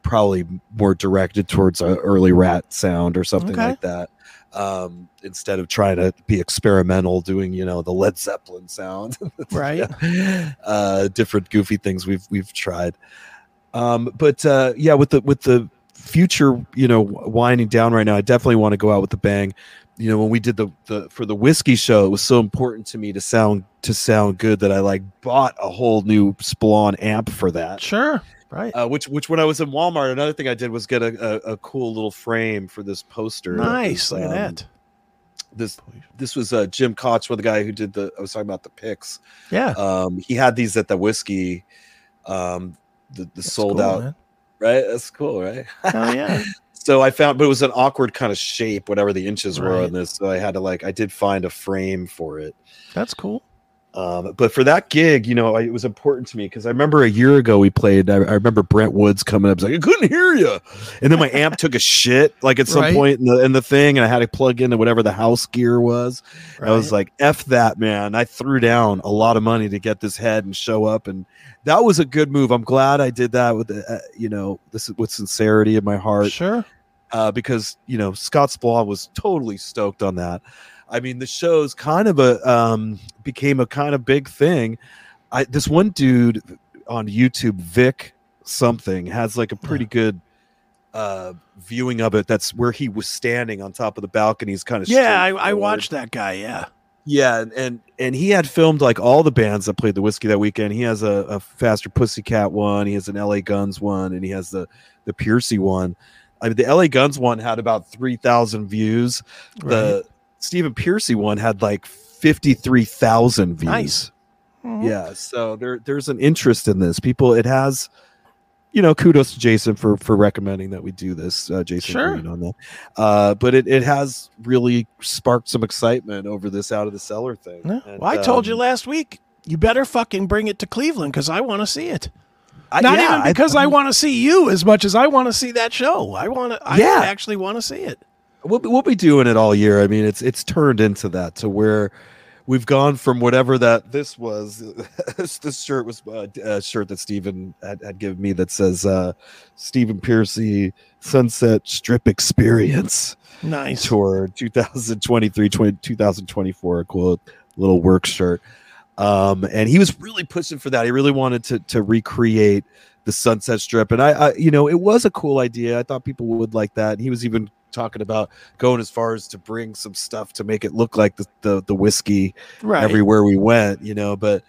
C: probably more directed towards a early Ratt sound or something
B: Okay.
C: like that. Um, instead of trying to be experimental, doing you know the Led Zeppelin sound,
B: right.
C: uh, different goofy things we've we've tried. Um, but uh, yeah, with the with the future, you know, winding down right now, I definitely want to go out with a bang. You know, when we did the the for the whiskey show, it was so important to me to sound to sound good that I like bought a whole new Splawn amp for that.
B: Sure. Right.
C: Uh, which which when I was in Walmart, another thing I did was get a, a, a cool little frame for this poster.
B: Nice. Look at
C: um,
B: that.
C: This this was uh, Jim Koch, one of the guy who did the. I was talking about the picks.
B: Yeah.
C: Um, he had these at the whiskey. Um, the, the sold
B: cool,
C: out
B: man.
C: Right? That's cool, right?
B: Hell yeah.
C: so I found, but it was an awkward kind of shape, whatever the inches were on this. So I had to like, I did find a frame for it.
B: That's cool.
C: Um, but for that gig, you know, I, it was important to me because I remember a year ago we played. I, I remember Brent Woods coming up, like, I couldn't hear you, and then my amp took a shit like at some
B: Right.
C: point in the in the thing, and I had to plug into whatever the house gear was. I was like, "F that, man!" I threw down a lot of money to get this head and show up, and that was a good move. I'm glad I did that with, uh, you know, this with sincerity in my heart
B: sure.
C: uh, because you know Scott Splawn was totally stoked on that. I mean, the show's kind of a um, became a kind of big thing. I this one dude on YouTube, Vic something, has like a pretty good uh viewing of it. That's where he was standing on top of the balconies, kind of
B: Yeah, I, I watched that guy. Yeah.
C: yeah, and, and and he had filmed like all the bands that played the whiskey that weekend. He has a, a faster pussycat one, he has an LA Guns one, and he has the the Pearcy one. I mean, the LA Guns one had about three thousand views. The Stephen Pearcy one had like fifty three thousand views.
B: Nice. Mhm.
C: Yeah, so there there's an interest in this. People, it has. You know, kudos to Jason for for recommending that we do this. Uh, Jason
B: Sure.
C: Green on that, uh, but it, it has really sparked some excitement over this out of the cellar thing.
B: Yeah.
C: And,
B: Well, I told you
C: um,
B: last week. You better fucking bring it to Cleveland because I want to see it.
C: I-
B: Not
C: yeah,
B: even because I, want to see you as much as I want to see that show. I want to. I
C: Yeah.
B: actually want to see it.
C: We'll, be- we'll be doing it all year. I mean, it's it's turned into that to where we've gone from whatever that this was. this, shirt was uh, a shirt that Stephen had, had given me that says uh, Stephen Pearcy Sunset Strip Experience
B: Nice.
C: Tour 2023 20, 2024 quote little work shirt. um, and he was really pushing for that. He really wanted to to recreate the Sunset Strip, and I, I, you know, it was a cool idea. I thought people would like that. And he was even talking about going as far as to bring some stuff to make it look like the the, the whiskey
B: Right.
C: everywhere we went, you know, but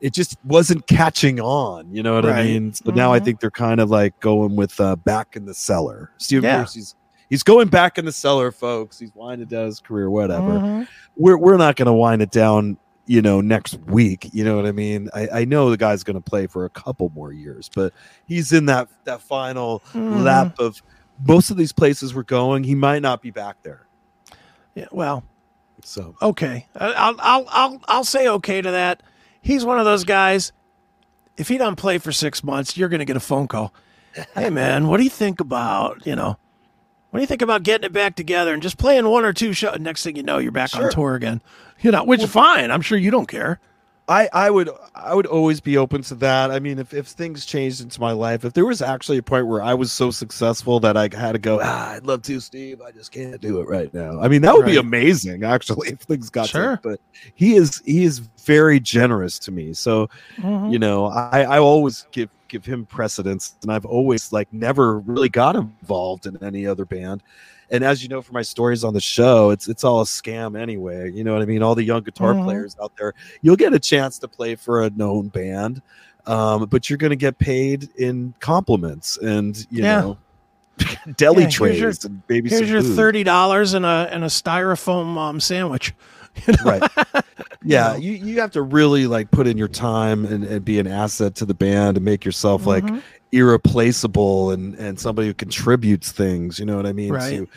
C: it just wasn't catching on, you know what I
B: Right.
C: mean? So now I
B: Mhm.
C: think they're kind of like going with uh, back in the cellar. Steve
B: Yeah.
C: Bruce, he's going back in the cellar, folks. He's winding down his career, whatever.
B: Mhm.
C: We're we're not going to wind it down, you know, next week. You know what I mean? I, I know the guy's going to play for a couple more years, but he's in that that final
B: Mhm.
C: lap of most of these places we're going. He might not be back there.
B: Yeah, well,
C: So
B: okay. I'll I'll I'll I'll say okay to that. He's one of those guys. If he doesn't play for six months, you're going to get a phone call. Hey man, what do you think about you know? What do you think about getting it back together and just playing one or two shows? Next thing you know, you're back
C: Sure.
B: on tour again. You know, which is fine. I'm sure you don't care.
C: I, I would I would always be open to that. I mean, if, if things changed into my life, if there was actually a point where I was so successful that I had to go, ah, I'd love to, Steve. I just can't do it right now. I mean, that would be amazing, actually, if things got
B: Sure.
C: to. But he is he is very generous to me. So
B: Mhm.
C: you know, I I always give give him precedence, and I've always like never really got involved in any other band. And as you know from my stories on the show, it's it's all a scam anyway. You know what I mean? All the young guitar
B: Mhm.
C: players out there, you'll get a chance to play for a known band, um, but you're going to get paid in compliments and you
B: Yeah.
C: know deli
B: Yeah,
C: trays
B: your-
C: and maybe
B: Here's your
C: food.
B: thirty dollars and a and a styrofoam um, sandwich. You know?
C: right yeah you, you have to really like put in your time and, and be an asset to the band and make yourself like
B: Mhm.
C: Irreplaceable and and somebody who contributes things you know what i mean
B: Right.
C: to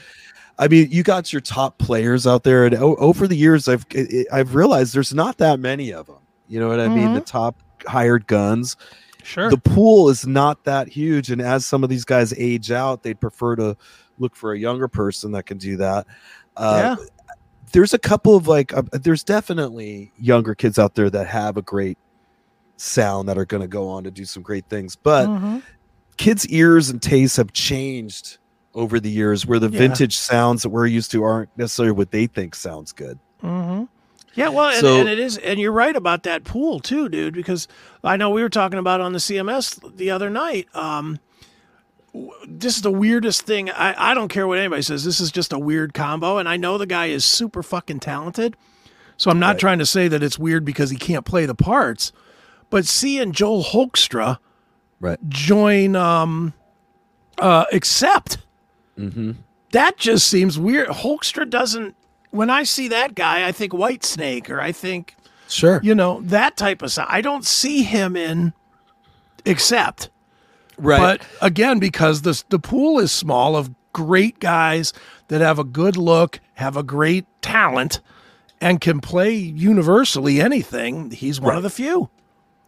C: i mean you got your top players out there and o- over the years i've i've realized there's not that many of them you know what i mean the top hired guns
B: sure.
C: the pool is not that huge and as some of these guys age out they'd prefer to look for a younger person that can do that uh,
B: yeah.
C: there's a couple of like uh, there's definitely younger kids out there that have a great sound that are going to go on to do some great things but
B: Mhm.
C: kids ears and tastes have changed over the years where the
B: Yeah.
C: vintage sounds that we're used to aren't necessarily what they think sounds good
B: hmm Yeah, well, and,
C: So-
B: and it is, and you're right about that pool too, dude. Because I know we were talking about on the CMS the other night. Um, this is the weirdest thing. I, I don't care what anybody says. This is just a weird combo, and I know the guy is super fucking talented. So I'm not
C: Right.
B: trying to say that it's weird because he can't play the parts, but seeing Joel Hoekstra
C: right
B: join um, uh, Accept
C: mm-hmm.
B: that just seems weird. Holkstra doesn't. When I see that guy, I think Whitesnake, or I think
C: sure
B: you know that type of stuff. I don't see him in Accept.
C: right
B: But again, because the the pool is small of great guys that have a good look, have a great talent, and can play universally anything. He's one
C: Right.
B: of the few.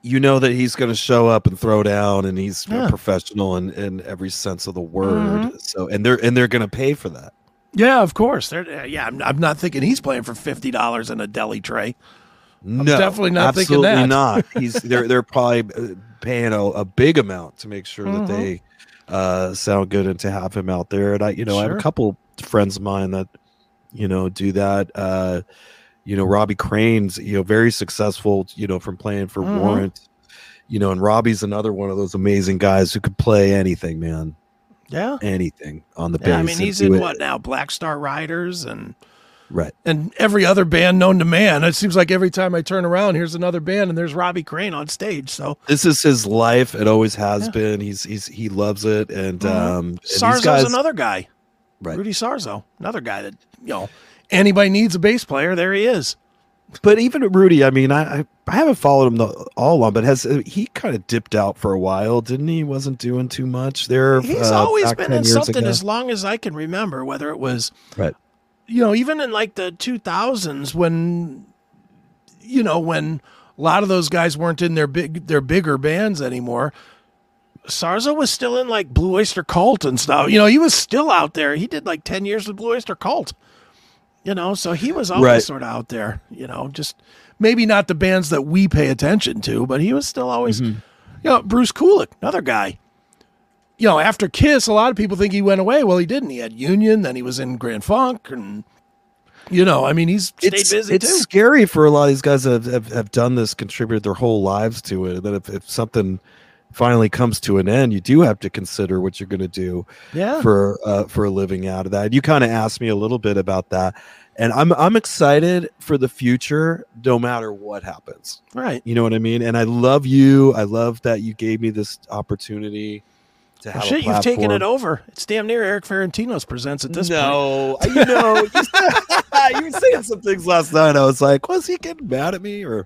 C: You know that he's going to show up and throw down and he's
B: Yeah.
C: professional in, in every sense of the word
B: Mhm.
C: so and they're and they're going to pay for that
B: Yeah, of course. They're, uh, yeah, I'm, I'm not thinking he's playing for fifty dollars in a deli tray.
C: No,
B: definitely not thinking
C: absolutely
B: that.
C: not. He's they're they're probably uh, paying a, a big amount to make sure
B: Mhm.
C: that they uh, sound good and to have him out there. And I, you know, I have a couple friends of mine that you know do that. Uh, you know, Robbie Crane's you know very successful. You know, from playing for
B: Mhm.
C: Warrant. You know, and Robbie's another one of those amazing guys who could play anything, man,
B: Yeah.
C: anything on the bass.
B: Yeah, I mean he's in
C: it-
B: what now? Black Star Riders and
C: Right.
B: and every other band known to man. It seems like every time I turn around, here's another band, and there's Robbie Crane on stage. So
C: This is his life. It always has
B: Yeah.
C: been. He's he's he loves it, and
B: Mhm.
C: um, and
B: Sarzo's
C: guys,
B: another guy,
C: right.
B: Rudy Sarzo, another guy that you know anybody needs a bass player. There he is.
C: But even Rudy, I mean, I I, haven't followed him the, all along, but has uh, he kind of dipped out for a while, didn't he? Wasn't doing too much there.
B: He's
C: uh,
B: always been in something
C: ago?
B: as long as I can remember. Whether it was
C: Right.
B: you know, even in like the 2000s when, you know, when a lot of those guys weren't in their big, their bigger bands anymore. Sarzo was still in like Blue Oyster Cult and stuff. You know, he was still out there. He did like 10 years with Blue Oyster Cult. You know, so he was always
C: Right.
B: sort of out there, you know, just maybe not the bands that we pay attention to, but he was still always,
C: Mm-hmm.
B: you know, Bruce Kulick, another guy. You know, after Kiss, a lot of people think he went away. Well, he didn't. He had Union, then he was in Grand Funk, and You know, I mean, he's stayed
C: it's,
B: busy
C: it's
B: too.
C: scary for a lot of these guys that have, have, have done this, contributed their whole lives to it. That if, if something finally comes to an end, you do have to consider what you're going to do
B: Yeah.
C: for uh, for a living out of that. You kind of asked me a little bit about that, and I'm I'm excited for the future, no matter what happens.
B: right.
C: You know what I mean? And I love you. I love that you gave me this opportunity to
B: Well,
C: have.
B: shit, you've taken it over. It's damn near Erik Ferentinos presents at this point.
C: no, you know, you were saying some things last night. I was like, was he getting mad at me or?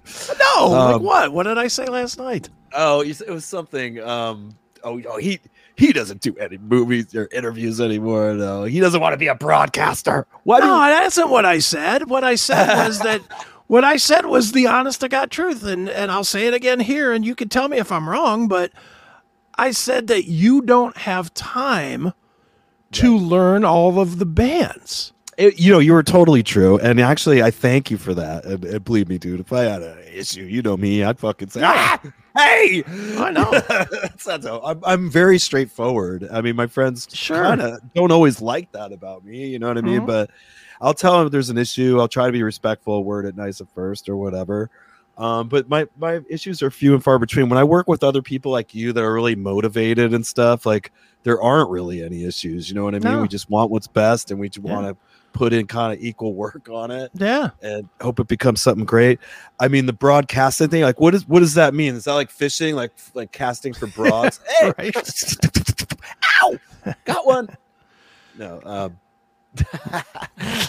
B: No, like
C: Um,
B: what? What did I say last night?
C: Oh, it was something. Um, oh, oh, he he doesn't do any movies or interviews anymore. No, he doesn't want to be a broadcaster. Why
B: No,
C: you-
B: that isn't what I said. What I said was that what I said was the honest to God truth, and and I'll say it again here, and you can tell me if I'm wrong, but I said that you don't have time to learn all of the bands.
C: It- you know, you were totally true, and actually, I thank you for that. And, and believe me, dude, if I had an issue, you know me, I'd fucking say, ah, hey,
B: I know.
C: That's not so. I'm, I'm very straightforward. I mean, my friends
B: Sure.
C: kind of don't always like that about me. You know what I mean?
B: Mhm.
C: But I'll tell them if there's an issue. I'll try to be respectful, word it nice at first, or whatever. Um, but my my issues are few and far between. When I work with other people like you that are really motivated and stuff, like there aren't really any issues. You know what I mean?
B: No.
C: We just want what's best, and we just
B: Yeah.
C: want to put in kind of equal work on it
B: Yeah.
C: and hope it becomes something great. I mean, the broadcasting thing, like, what is what does that mean? Is that like fishing, like like casting for broads? hey, ow, got one. No, um,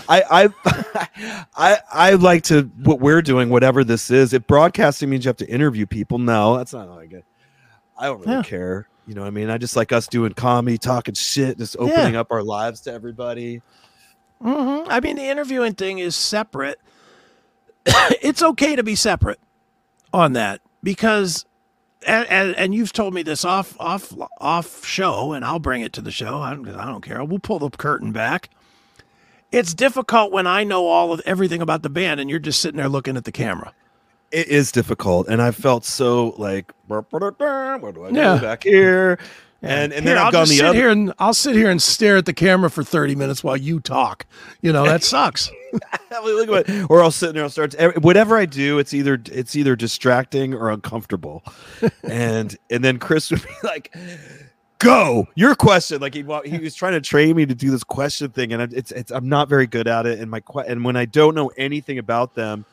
C: I I I I like to what we're doing, whatever this is. If broadcasting means you have to interview people, no, that's not like it. I don't really
B: Yeah.
C: care. You know what I mean? I just like us doing comedy, talking shit, just opening up our lives to everybody.
B: Hmm I mean, the interviewing thing is separate. it's okay to be separate on that because, and, and, and you've told me this off off off show, and I'll bring it to the show. I don't, I don't care. We'll pull the curtain back. It's difficult when I know all of everything about the band, and you're just sitting there looking at the camera.
C: it is difficult and i felt so like what do i do
B: Yeah.
C: back here and and
B: Here,
C: then i've
B: I'll
C: the
B: sit
C: other
B: here and I'll sit here and stare at the camera for thirty minutes while you talk. You know that sucks.
C: Look at what- or i'll sit there and start every- whatever i do it's either it's either distracting or uncomfortable and and then chris would be like go your question like he he was trying to train me to do this question thing and it's it's i'm not very good at it and my and when i don't know anything about them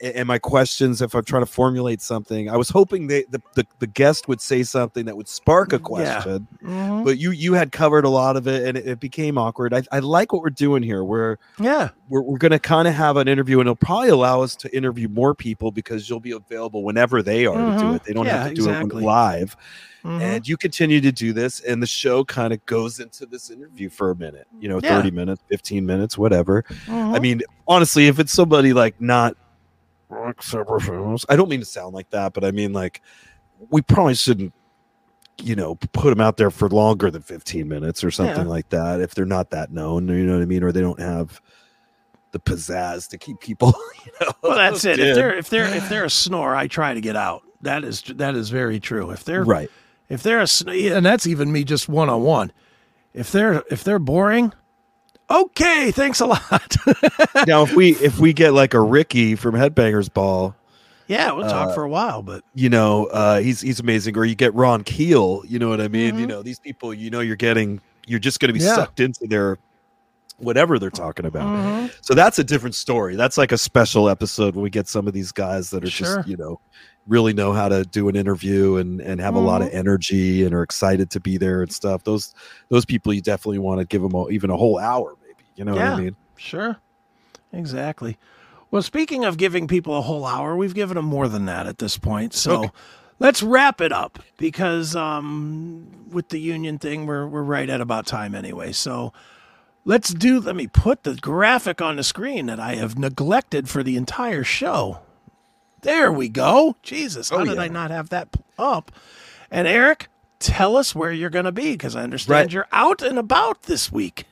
C: and my questions if i'm trying to formulate something i was hoping they, the, the the guest would say something that would spark a
B: Yeah.
C: question
B: Mhm.
C: but you you had covered a lot of it and it, it became awkward I, I like what we're doing here we're
B: Yeah,
C: we're, we're going to kind of have an interview and it'll probably allow us to interview more people because you'll be available whenever they are to do
B: Mhm.
C: it they don't
B: Yeah,
C: have to do
B: exactly.
C: it live
B: Mhm.
C: and you continue to do this and the show kind of goes into this interview for a minute you know
B: Yeah.
C: 30 minutes 15 minutes whatever i
B: Mhm.
C: mean honestly if it's somebody like not i don't mean to sound like that but i mean like we probably shouldn't you know put them out there for longer than 15 minutes or something
B: Yeah.
C: like that if they're not that known you know what i mean or they don't have the pizzazz to keep people you know
B: Well, that's it.
C: in.
B: If they're if they're if they're a snore, I try to get out. That is that is very true. If they're
C: right
B: if they're a sn- and that's even me just one on one. If they're if they're boring, okay, thanks a lot.
C: now if we if we get like a ricky from headbangers ball
B: yeah, we'll talk
C: Uh,
B: for a while, but
C: you know, uh, he's he's amazing. Or you get Ron Keel, you know what I mean? You
B: Mhm.
C: know, these people, you know, you're getting, you're just going to be
B: Yeah.
C: sucked into their whatever they're talking about.
B: Mhm.
C: So that's a different story. That's like a special episode when we get some of these guys that are
B: Sure.
C: just, you know, really know how to do an interview and and have a lot
B: Mm-hmm.
C: of energy and are excited to be there and stuff. Those those people you definitely want to give them a, even a whole hour, maybe. You know what I mean?
B: sure, exactly. Well, speaking of giving people a whole hour, we've given them more than that at this point. So.
C: Okay.
B: Let's wrap it up because um, with the union thing, we're we're right at about time anyway. So let's do. Let me put the graphic on the screen that I have neglected for the entire show. There we go. Jesus, how
C: Oh,
B: did
C: yeah.
B: I not have that up? And Erik, tell us where you're going to be because I understand
C: Right.
B: you're out and about this week.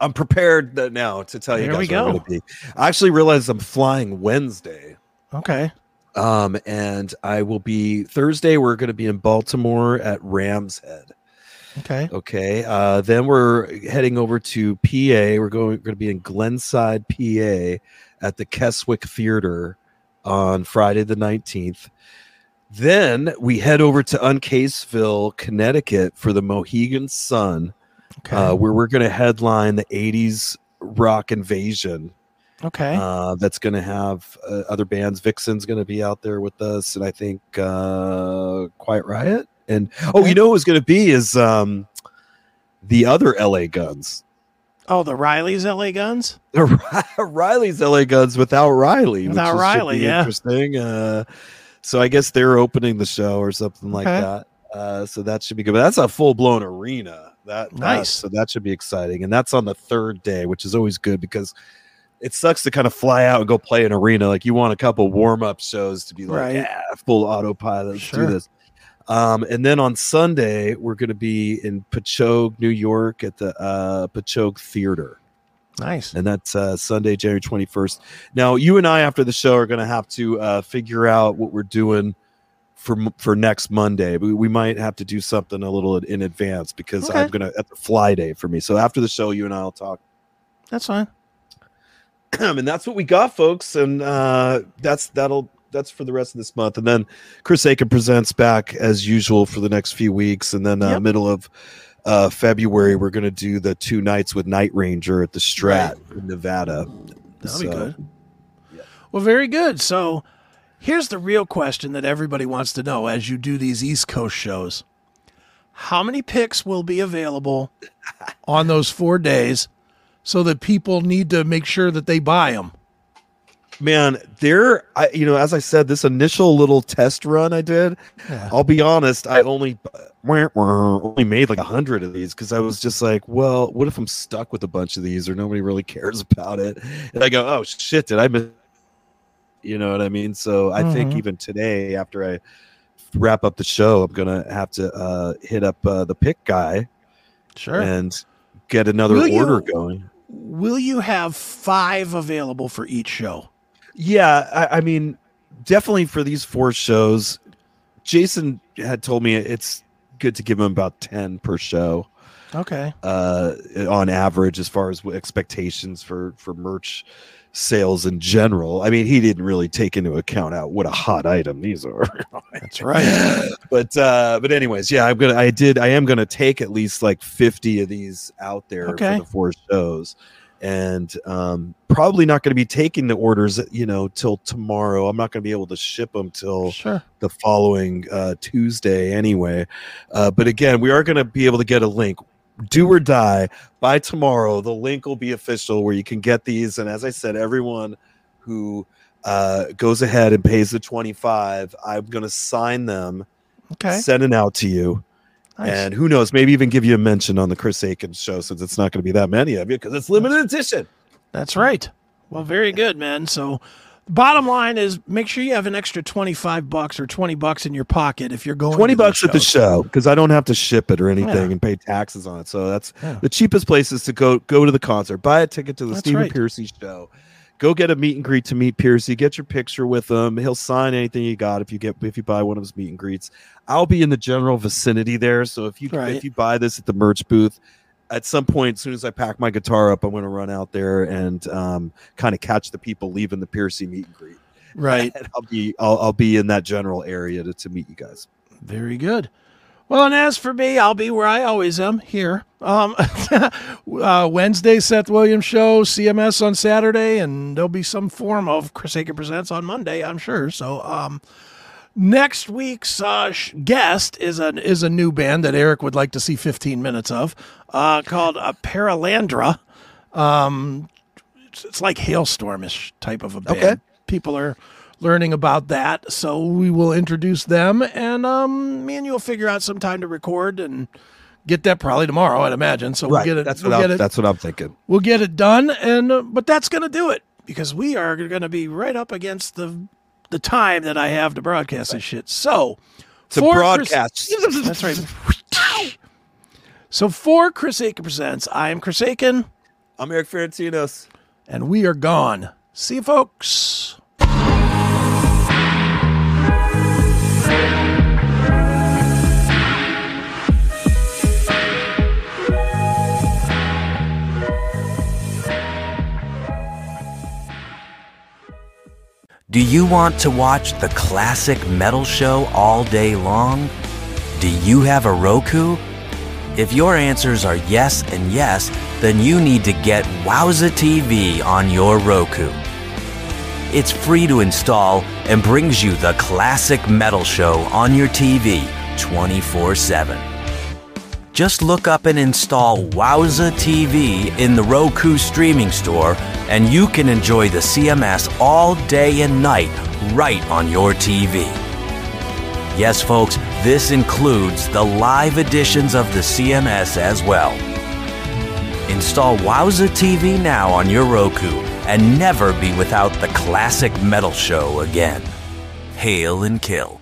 C: I'm prepared now to tell you
B: There
C: guys
B: we
C: where I'm gonna be. I actually realized I'm flying Wednesday.
B: Okay.
C: Um, and I will be Thursday. We're going to be in Baltimore at Rams Head.
B: Okay.
C: Okay. Uh, then we're heading over to PA. We're going, going to be in Glenside, PA at the Keswick Theater on Friday the 19th. Then we head over to Uncaseville, Connecticut for the Mohegan Sun,
B: Okay.
C: uh, where we're going to headline the 80s rock invasion.
B: okay.
C: Uh, that's going to have uh, other bands. Vixen's going to be out there with us, and I think uh, Quiet Riot. And oh, you know who's going to be is um, the other LA Guns.
B: Oh, the Riley's LA Guns.
C: The Riley's LA Guns without Riley. which
B: Without
C: is-
B: Riley, yeah.
C: interesting. Uh, so I guess they're opening the show or something like
B: Okay.
C: that. Uh, so that should be good. But that's a full blown arena. That
B: Nice.
C: so that should be exciting, and that's on the third day, which is always good because it sucks to kind of fly out and go play an arena. Like you want a couple warm up shows to be like,
B: Right.
C: yeah, full autopilot. Let's
B: Sure.
C: do this. Um, and then on Sunday, we're going to be in Patchogue, New York, at the uh, Patchogue Theater
B: Nice.
C: and that's uh, Sunday, January 21st. Now, you and I, after the show, are going to have to uh, figure out what we're doing for for next Monday. We, we might have to do something a little in advance because
B: Okay.
C: I'm going to, at the fly day for me. So after the show, you and I will talk.
B: That's fine.
C: and that's what we got, folks. And uh, that's, that'll, that's for the rest of this month. And then Chris Akin presents back as usual for the next few weeks. And then uh,
B: Yep.
C: middle of uh, February, we're going to do the two nights with Night Ranger at the Strat in Nevada.
B: That'll be
C: So-
B: good. Well, very good. So here's the real question that everybody wants to know as you do these East Coast shows. How many picks will be available on those four days so that people need to make sure that they buy them?
C: Man there i you know as i said this initial little test run i did
B: Yeah.
C: i'll be honest i only only made like a hundred of these because i was just like well what if i'm stuck with a bunch of these or nobody really cares about it and i go oh shit did i miss you know what i mean so i think
B: Mhm.
C: even today after i wrap up the show i'm gonna have to uh hit up uh, the pick guy
B: Sure.
C: and get another
B: Will you-
C: order going
B: Will you have five available for each show?
C: Yeah, I, I mean, definitely for these four shows, Jason had told me it's good to give him about ten per show,
B: Okay.
C: uh, on average, as far as expectations for for merch sales in general. I mean, he didn't really take into account out what a hot item these are.
B: That's right.
C: but uh, but anyways, yeah, I'm gonna, I did, I am gonna take at least like fifty of these out there
B: Okay.
C: for the four shows. And um, probably not going to be taking the orders, you know, till tomorrow. I'm not going to be able to ship them till
B: Sure.
C: the following uh, Tuesday anyway. Uh, but again, we are going to be able to get a link. Do or die by tomorrow. The link will be official where you can get these. And as I said, everyone who uh, goes ahead and pays the 25, I'm going to sign them,
B: Okay.
C: send it out to you.
B: Nice.
C: And who knows, maybe even give you a mention on the Chris Akin show since it's not going to be that many of you because it's limited edition.
B: That's right. Well, very good, man. So, bottom line is make sure you have an extra 25 bucks or 20 bucks in your pocket if you're going
C: 20
B: to these
C: bucks at the show because I don't have to ship it or anything
B: Yeah.
C: and pay taxes on it. So that's
B: Yeah.
C: the cheapest place is to go go to the concert, buy a ticket to the
B: That's
C: Stephen
B: right.
C: Pearcy show. Go get a meet and greet to meet Pearcy. Get your picture with him. He'll sign anything you got if you get if you buy one of his meet and greets. I'll be in the general vicinity there. So if you
B: Right.
C: if you buy this at the merch booth, at some point, as soon as I pack my guitar up, I'm going to run out there and um, kind of catch the people leaving the Pearcy meet and greet.
B: Right.
C: And I'll be I'll, I'll be in that general area to, to meet you guys.
B: Very good. Well, and as for me, I'll be where I always am here. Um, uh, Wednesday, Seth Williams show, CMS on Saturday, and there'll be some form of Chris Akin Presents on Monday, I'm sure. So, um, next week's uh, guest is a is a new band that Erik would like to see 15 minutes of, uh, called uh, Paralandra. Um, it's, it's like Halestormish type of a band.
C: Okay.
B: People are learning about that, so we will introduce them, and um, me and you'll figure out some time to record and get that probably tomorrow, I'd imagine. So we'll get it.
C: That's
B: we'll
C: what
B: get
C: I'm,
B: it.
C: that's what I'm thinking.
B: we'll get it done, and uh, but that's gonna do it because we are going to be right up against the the time that I have to broadcast this shit. So
C: To
B: for Chris-
C: broadcast.
B: that's right. So for Chris Akin presents, I am Chris Akin,
C: I'm Erik Ferentinos.
B: and we are gone. See you, folks.
D: Do you want to watch the classic metal show all day long? Do you have a Roku? If your answers are yes and yes, then you need to get Wowza TV on your Roku. It's free to install and brings you the classic metal show on your TV 24 7. Just look up and install Wowza TV in the Roku streaming store, and you can enjoy the CMS all day and night right on your TV. Yes, folks, this includes the live editions of the CMS as well. Install Wowza TV now on your Roku and never be without the classic metal show again. Hail and kill.